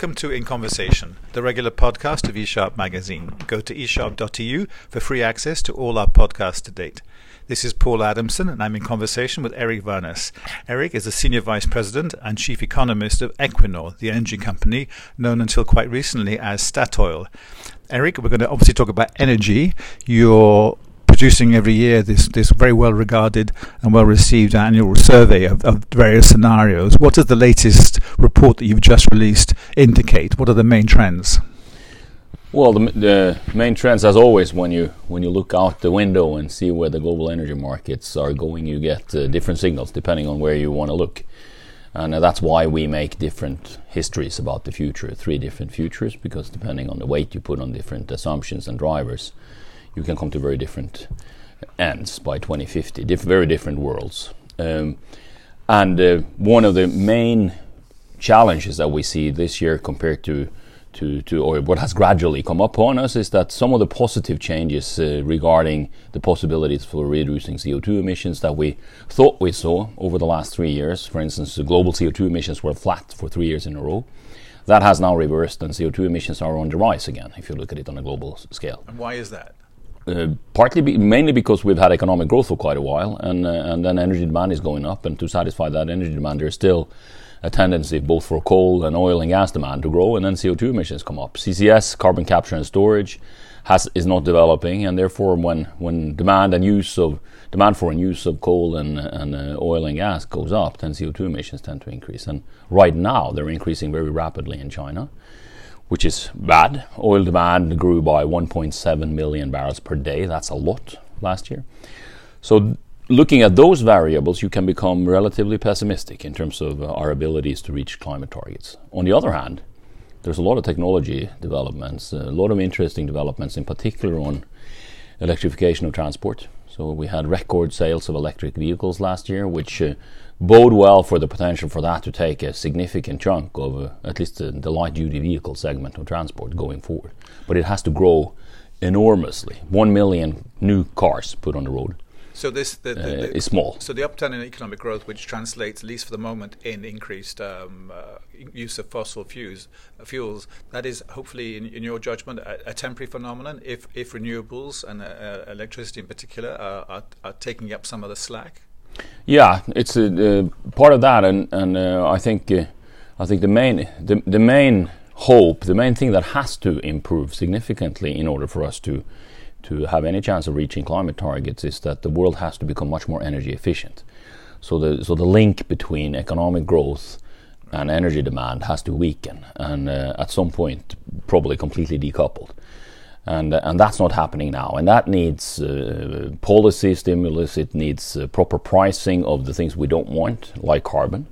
Welcome to In Conversation, the regular podcast of eSharp magazine. Go to eSharp.eu for free access to all our podcasts to date. This is Paul Adamson, and I'm in conversation with Eric Wærness. Eric is the Senior Vice President and Chief Economist of Equinor, the energy company known until quite recently as Statoil. Eric, we're going to obviously talk about energy. You're producing every year this, this very well regarded and well received annual survey of, of various scenarios. What does the latest report that you've just released indicate? What are the main trends? Well, the, the, main trends, as always, when you when you look out the window and see where the global energy markets are going, you get uh, different signals depending on where you want to look, and uh, that's why we make different histories about the future, three different futures, because depending on the weight you put on different assumptions and drivers, you can come to very different ends by 2050, diff- very different worlds. Um, and uh, one of the main challenges that we see this year compared to to, to or what has gradually come upon us is that some of the positive changes uh, regarding the possibilities for reducing CO2 emissions that we thought we saw over the last three years, for instance, the global CO2 emissions were flat for three years in a row. That has now reversed, and CO2 emissions are on the rise again if you look at it on a global scale. And why is that? Uh, partly, be, mainly because we've had economic growth for quite a while, and uh, and then energy demand is going up, and to satisfy that energy demand, there's still a tendency both for coal and oil and gas demand to grow, and then CO2 emissions come up. CCS, carbon capture and storage, has is not developing, and therefore, when when demand and use of demand for and use of coal and and uh, oil and gas goes up, then CO2 emissions tend to increase. And right now, they're increasing very rapidly in China, which is bad. Oil demand grew by 1.7 million barrels per day. That's a lot last year. So looking at those variables, you can become relatively pessimistic in terms of uh, our abilities to reach climate targets. On the other hand, there's a lot of technology developments, a lot of interesting developments, in particular on electrification of transport. So we had record sales of electric vehicles last year, which uh, bode well for the potential for that to take a significant chunk of uh, at least the, the light duty vehicle segment of transport going forward. But it has to grow enormously. One million new cars put on the road so this the, the, the, uh, is small. So the upturn in economic growth, which translates, at least for the moment, in increased um, uh, use of fossil fuels, uh, fuels, that is hopefully, in, in your judgment, a, a, temporary phenomenon. If if renewables and uh electricity in particular are, are, are, taking up some of the slack. Yeah, it's a, part of that, and and uh, I think I think the main the, the main hope, the main thing that has to improve significantly in order for us to to have any chance of reaching climate targets is that the world has to become much more energy efficient. So the so the link between economic growth and energy demand has to weaken, and uh, at some point probably completely decoupled. And uh, and that's not happening now, and that needs uh, policy stimulus. It needs uh, proper pricing of the things we don't want, like carbon.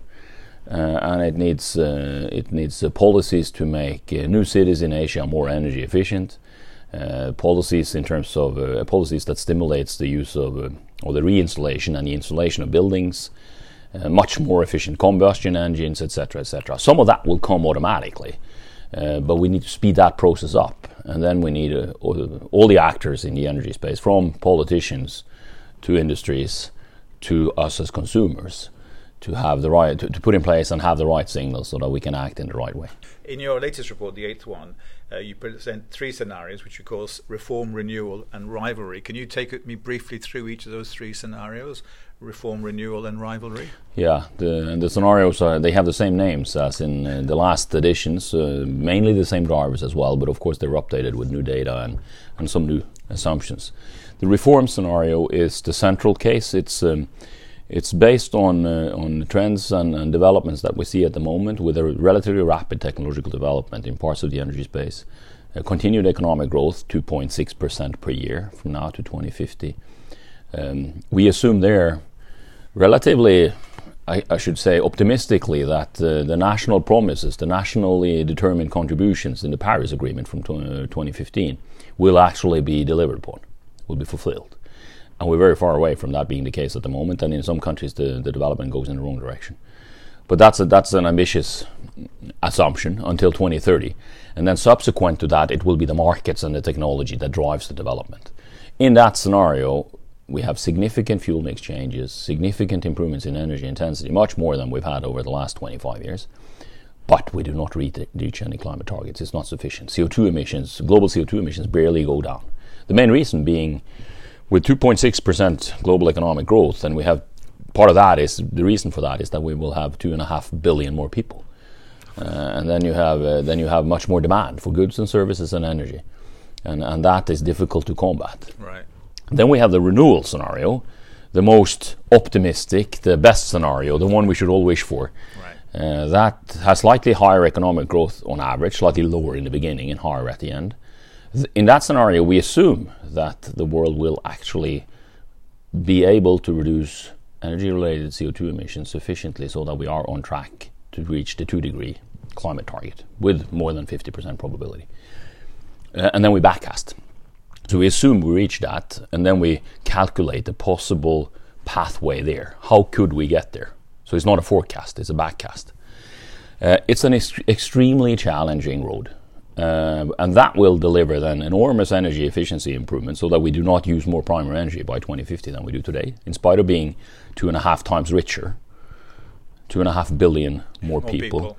Uh, and it needs uh, it needs uh, policies to make new cities in Asia more energy efficient. Policies in terms of policies that stimulates the use of or the reinstallation and the installation of buildings, much more efficient combustion engines, etc., etc. Some of that will come automatically, Uh, but we need to speed that process up, and then we need uh, all the actors in the energy space, from politicians to industries to us as consumers to have the right to, to, put in place and have the right signals so that we can act in the right way. In your latest report, the eighth one, uh, you present three scenarios, which you call reform, renewal, and rivalry. Can you take me briefly through each of those three scenarios? Reform, renewal, and rivalry. Yeah, the the scenarios are they have the same names as in uh, the last editions, uh, mainly the same drivers as well, but of course they're updated with new data and and some new assumptions. The reform scenario is the central case. It's um, it's based on uh, on trends and, and, developments that we see at the moment, with a relatively rapid technological development in parts of the energy space, uh, continued economic growth, 2.6 percent per year from now to 2050. Um, we assume there, relatively, I, I should say, optimistically, that uh, the national promises, the nationally determined contributions in the Paris Agreement from 2015, will actually be delivered upon, will be fulfilled and we're very far away from that being the case at the moment. And in some countries, the, the development goes in the wrong direction. But that's a, that's an ambitious assumption until 2030, and then subsequent to that, it will be the markets and the technology that drives the development. In that scenario, we have significant fuel mix changes, significant improvements in energy intensity, much more than we've had over the last 25 years. but we do not reach, any climate targets. It's not sufficient. CO2 emissions, global CO2 emissions, barely go down. The main reason being, with 2.6% global economic growth, and we have part of that is the reason for that is that we will have two and a half billion more people, uh, and then you have uh, then you have much more demand for goods and services and energy, and and that is difficult to combat. Right. Then we have the renewal scenario, the most optimistic, the best scenario, the one we should all wish for. Right. Uh, that has slightly higher economic growth on average, slightly lower in the beginning and higher at the end. In that scenario, we assume that the world will actually be able to reduce energy related CO2 emissions sufficiently so that we are on track to reach the 2 degree climate target with more than 50% probability. Uh, and then we backcast. So we assume we reach that, and then we calculate the possible pathway there. How could we get there? So it's not a forecast; it's a backcast. Uh, it's an ex- extremely challenging road, uh, and that will deliver then enormous energy efficiency improvements, so that we do not use more primary energy by 2050 than we do today, in spite of being two and a half times richer, two and a half billion more, More people. people.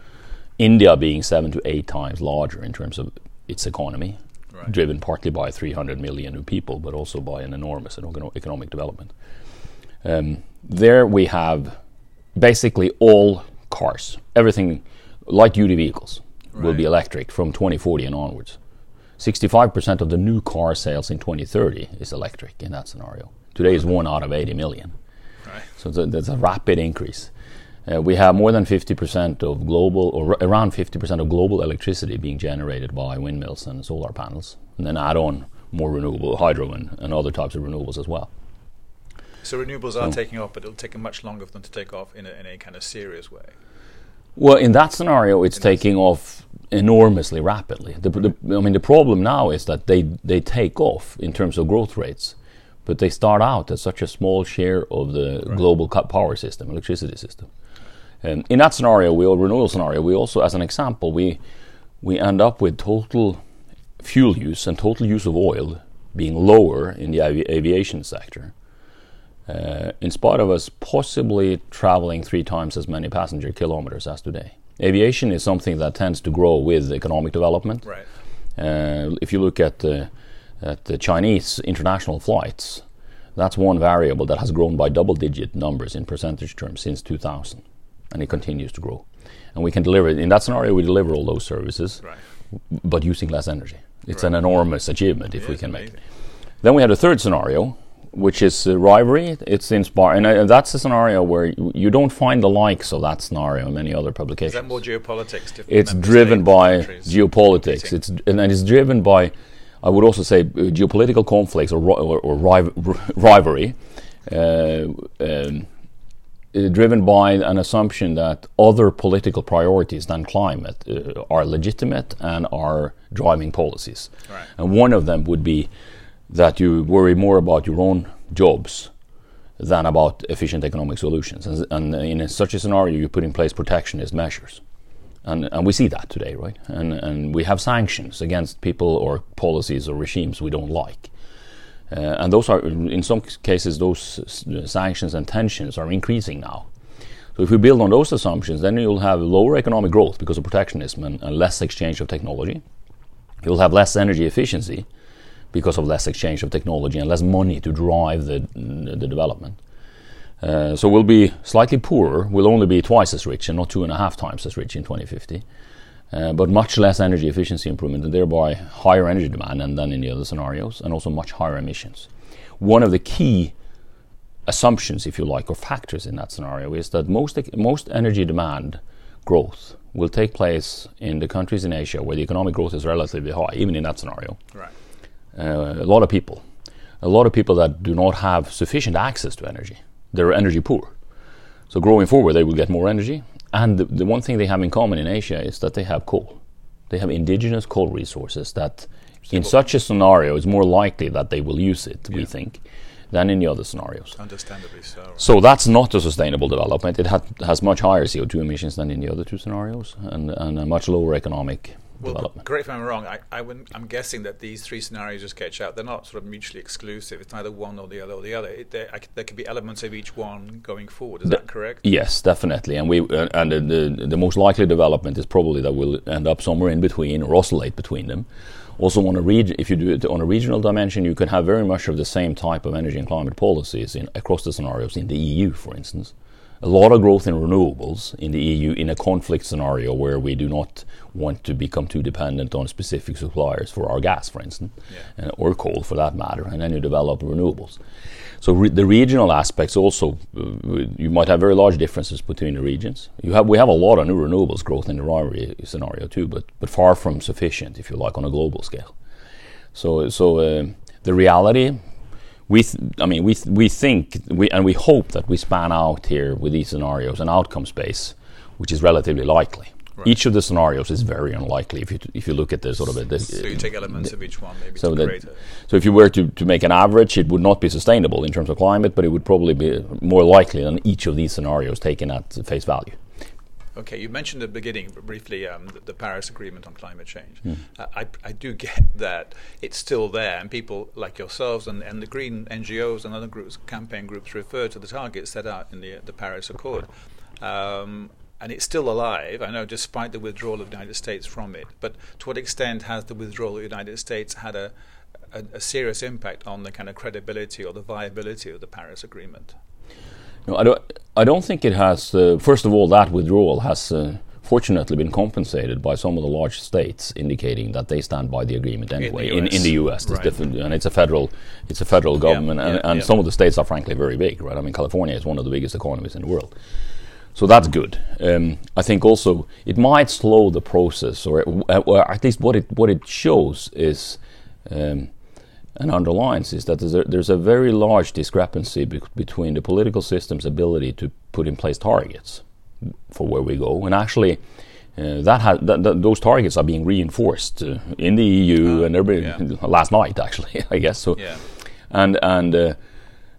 India being seven to eight times larger in terms of its economy, Right. driven partly by 300 million new people, but also by an enormous economic development. Um, there we have basically all cars, everything, light duty vehicles will be electric from 2040 and onwards. 65% of the new car sales in 2030 is electric in that scenario. Today is one out of 80 million. Right. So th- there's a rapid increase. Uh, we have more than 50% of global, or r- around 50% of global electricity being generated by windmills and solar panels, and then add on more renewable hydro and, and other types of renewables as well. So renewables are So- taking off, but it'll take much longer for them to take off in a, in a kind of serious way. Well, in that scenario, it's taking off enormously rapidly. The, the, I mean, the problem now is that they, they take off in terms of growth rates, but they start out as such a small share of the global co- power system, electricity system. Um, in that scenario, we renewal scenario, we also, as an example, we we end up with total fuel use and total use of oil being lower in the avi- aviation sector, uh, in spite of us possibly traveling three times as many passenger kilometers as today. Aviation is something that tends to grow with economic development. Right. Uh, if you look at the, at the Chinese international flights, that's one variable that has grown by double digit numbers in percentage terms since 2000, and it continues to grow. And we can deliver, in that scenario, we deliver all those services, Right. but using less energy. It's Right. an enormous achievement if Yeah, we can make it. Then we had a third scenario, which is rivalry. It's inspired, and uh, that's a scenario where you, you don't find the likes of that scenario in many other publications. Is that more geopolitics? it's driven by geopolitics. It's and it's driven by, I would also say, uh, geopolitical conflicts or or, or riv- rivalry, uh, um, uh, driven by an assumption that other political priorities than climate uh, are legitimate and are driving policies. Right. And one of them would be that you worry more about your own jobs than about efficient economic solutions. And, and in such a scenario, you put in place protectionist measures. And, and we see that today, right? And, and we have sanctions against people or policies or regimes we don't like. Uh, and those are, in some cases, those sanctions and tensions are increasing now. So if we build on those assumptions, then you'll have lower economic growth because of protectionism and, and less exchange of technology. You'll have less energy efficiency because of less exchange of technology and less money to drive the, the development. Uh, so we'll be slightly poorer. We'll only be twice as rich and not two and a half times as rich in 2050. Uh, but much less energy efficiency improvement and thereby higher energy demand than, than in the other scenarios and also much higher emissions. One of the key assumptions, if you like, or factors in that scenario is that most, most energy demand growth will take place in the countries in Asia where the economic growth is relatively high, even in that scenario Right. Uh, a lot of people, a lot of people that do not have sufficient access to energy. They're energy poor. So growing forward, they will get more energy. And the, the one thing they have in common in Asia is that they have coal. They have indigenous coal resources that, in such a scenario, it's more likely that they will use it, we think, than in the other scenarios. Understandably so. right. So that's not a sustainable development. It ha- has much higher CO2 emissions than in the other two scenarios and, and a much lower economic well. Correct if I'm wrong. I, I am guessing that these three scenarios just sketch out, they're not sort of mutually exclusive. It's neither one or the other or the other. It, there, I, there could be elements of each one going forward. Is the, that correct? Yes, definitely. And we uh, and the, the, the most likely development is probably that we'll end up somewhere in between or oscillate between them. Also, on a region, if you do it on a regional dimension, you can have very much of the same type of energy and climate policies in, across the scenarios in the EU, for instance a lot of growth in renewables in the EU in a conflict scenario where we do not want to become too dependent on specific suppliers for our gas, for instance, yeah. uh, or coal for that matter, and then you develop renewables. So re- the regional aspects also, uh, you might have very large differences between the regions. You have we have a lot of new renewables growth in the rivalry scenario too, but but far from sufficient, if you like, on a global scale. So so uh, the reality we, th- I mean, we, th- we think we, and we hope that we span out here with these scenarios an outcome space, which is relatively likely. Right. Each of the scenarios is very unlikely if you t- if you look at the sort of a, the, so you take elements the, of each one maybe so that, so if you were to, to make an average it would not be sustainable in terms of climate but it would probably be more likely than each of these scenarios taken at face value Okay, you mentioned at the beginning briefly um, the, the, Paris Agreement on climate change. Mm. Uh, I, I, do get that it's still there, and people like yourselves and, and the green NGOs and other groups, campaign groups, refer to the targets set out in the, the Paris Accord. Um, and it's still alive, I know, despite the withdrawal of the United States from it. But to what extent has the withdrawal of the United States had a, a, a serious impact on the kind of credibility or the viability of the Paris Agreement? No, I don't. I don't think it has. Uh, first of all, that withdrawal has uh, fortunately been compensated by some of the large states, indicating that they stand by the agreement anyway. In, in, the U.S., right. and it's a federal, it's a federal government, yeah, and, yeah, and yeah. some of the states are frankly very big, right? I mean, California is one of the biggest economies in the world, so that's good. Um, I think also it might slow the process, or, or, at least what it what it shows is. Um, and underlines is that there's a, there's a very large discrepancy be- between the political system's ability to put in place targets for where we go, and actually. Uh, that, ha- that, that, those targets are being reinforced uh, in the EU, uh, and they're yeah. last night actually, I guess. So, yeah. and and uh,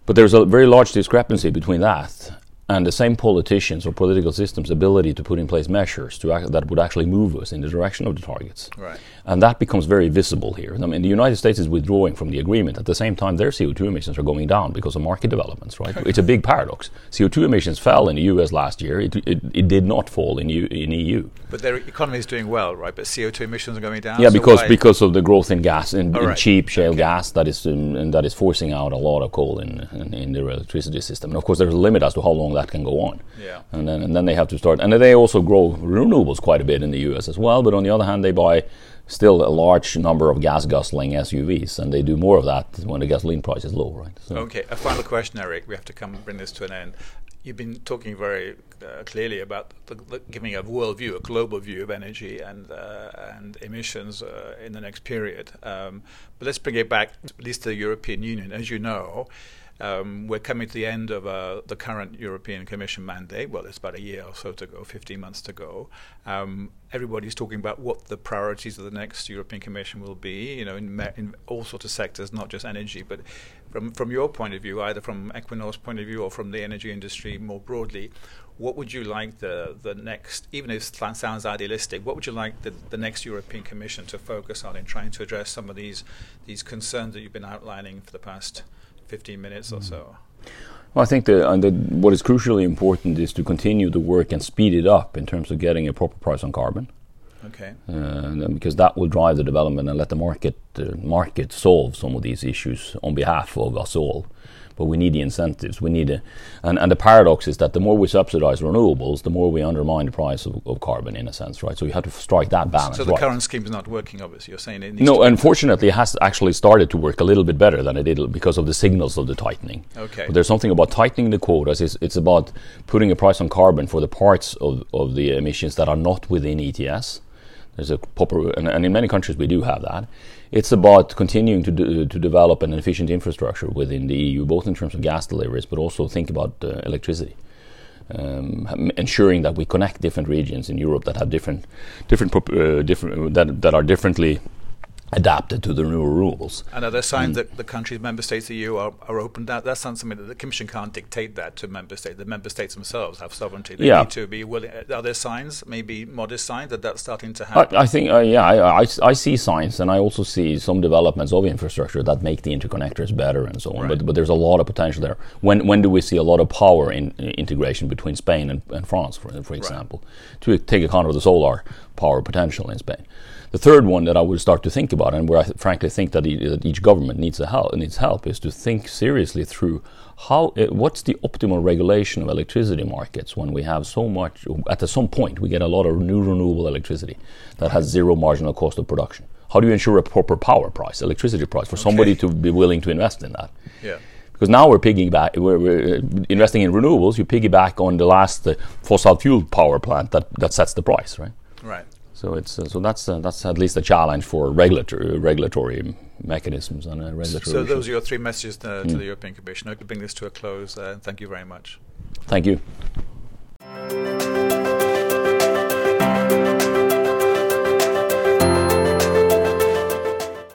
but there's a very large discrepancy between that and the same politicians or political systems' ability to put in place measures to act, that would actually move us in the direction of the targets. Right. And that becomes very visible here. I mean, the United States is withdrawing from the agreement. At the same time, their CO2 emissions are going down because of market developments, right? it's a big paradox. CO2 emissions fell in the US last year. It, it, it did not fall in, U, in EU. But their economy is doing well, right? But CO2 emissions are going down? Yeah, so because, because of the growth in gas, in, in right. cheap shale okay. gas that is, um, and that is forcing out a lot of coal in, in, in their electricity system. And of course, there's a limit as to how long that can go on. Yeah. And then, and then they have to start. And they also grow renewables quite a bit in the US as well. But on the other hand, they buy still a large number of gas guzzling SUVs, and they do more of that when the gasoline price is low, right? So. Okay, a final question, Eric. We have to come and bring this to an end. You've been talking very uh, clearly about the, the, giving a world view, a global view of energy and uh, and emissions uh, in the next period. Um, but let's bring it back, at least to the European Union. As you know, um, we're coming to the end of uh, the current European Commission mandate. Well, it's about a year or so to go, 15 months to go. Um, everybody's talking about what the priorities of the next European Commission will be, you know, in, in all sorts of sectors, not just energy. But from, from your point of view, either from Equinor's point of view or from the energy industry more broadly, what would you like the, the next, even if it sounds idealistic, what would you like the, the next European Commission to focus on in trying to address some of these, these concerns that you've been outlining for the past 15 minutes or so? Well, I think the, uh, the, what is crucially important is to continue the work and speed it up in terms of getting a proper price on carbon. Okay. Uh, because that will drive the development and let the market uh, market solve some of these issues on behalf of us all but we need the incentives. We need a, and, and the paradox is that the more we subsidize renewables, the more we undermine the price of, of carbon in a sense, right? So you have to strike that balance. So the right. current scheme is not working, obviously. You're saying it no. Unfortunately, it has actually started to work a little bit better than it did because of the signals of the tightening. Okay. But there's something about tightening the quotas. It's, it's about putting a price on carbon for the parts of, of the emissions that are not within ETS. There's a proper, and, and in many countries we do have that it's about continuing to, do, to develop an efficient infrastructure within the EU, both in terms of gas deliveries, but also think about uh, electricity. Um, ensuring that we connect different regions in Europe that have different, different, uh, different that, that are differently adapted to the new rules. And are there signs mm. that the countries, member states, the EU are, are open that? That's not something that the Commission can't dictate that to member states. The member states themselves have sovereignty. They yeah. need to be willing. Are there signs, maybe modest signs, that that's starting to happen? I, I think, uh, yeah, I, I, I, see signs, and I also see some developments of infrastructure that make the interconnectors better and so on. Right. But, but there's a lot of potential there. When when do we see a lot of power in, in integration between Spain and, and France, for, for example, right. to take account of the solar power potential in Spain? The third one that I would start to think about, and where I frankly think that, e- that, each government needs help, needs help, is to think seriously through how uh, what's the optimal regulation of electricity markets when we have so much. At some point, we get a lot of new renewable electricity that has zero marginal cost of production. How do you ensure a proper power price, electricity price, for okay. somebody to be willing to invest in that? Yeah because now we're piggyback we're, we're, uh, investing in renewables. You piggyback on the last uh, fossil fuel power plant that, that sets the price, right? Right. So it's uh, so that's uh, that's at least a challenge for regulatory regulatory mechanisms and uh, regulatory. So those are your three messages to, mm. to hmm. the European Commission. I could bring this to a close. Uh, thank you very much. Thank you.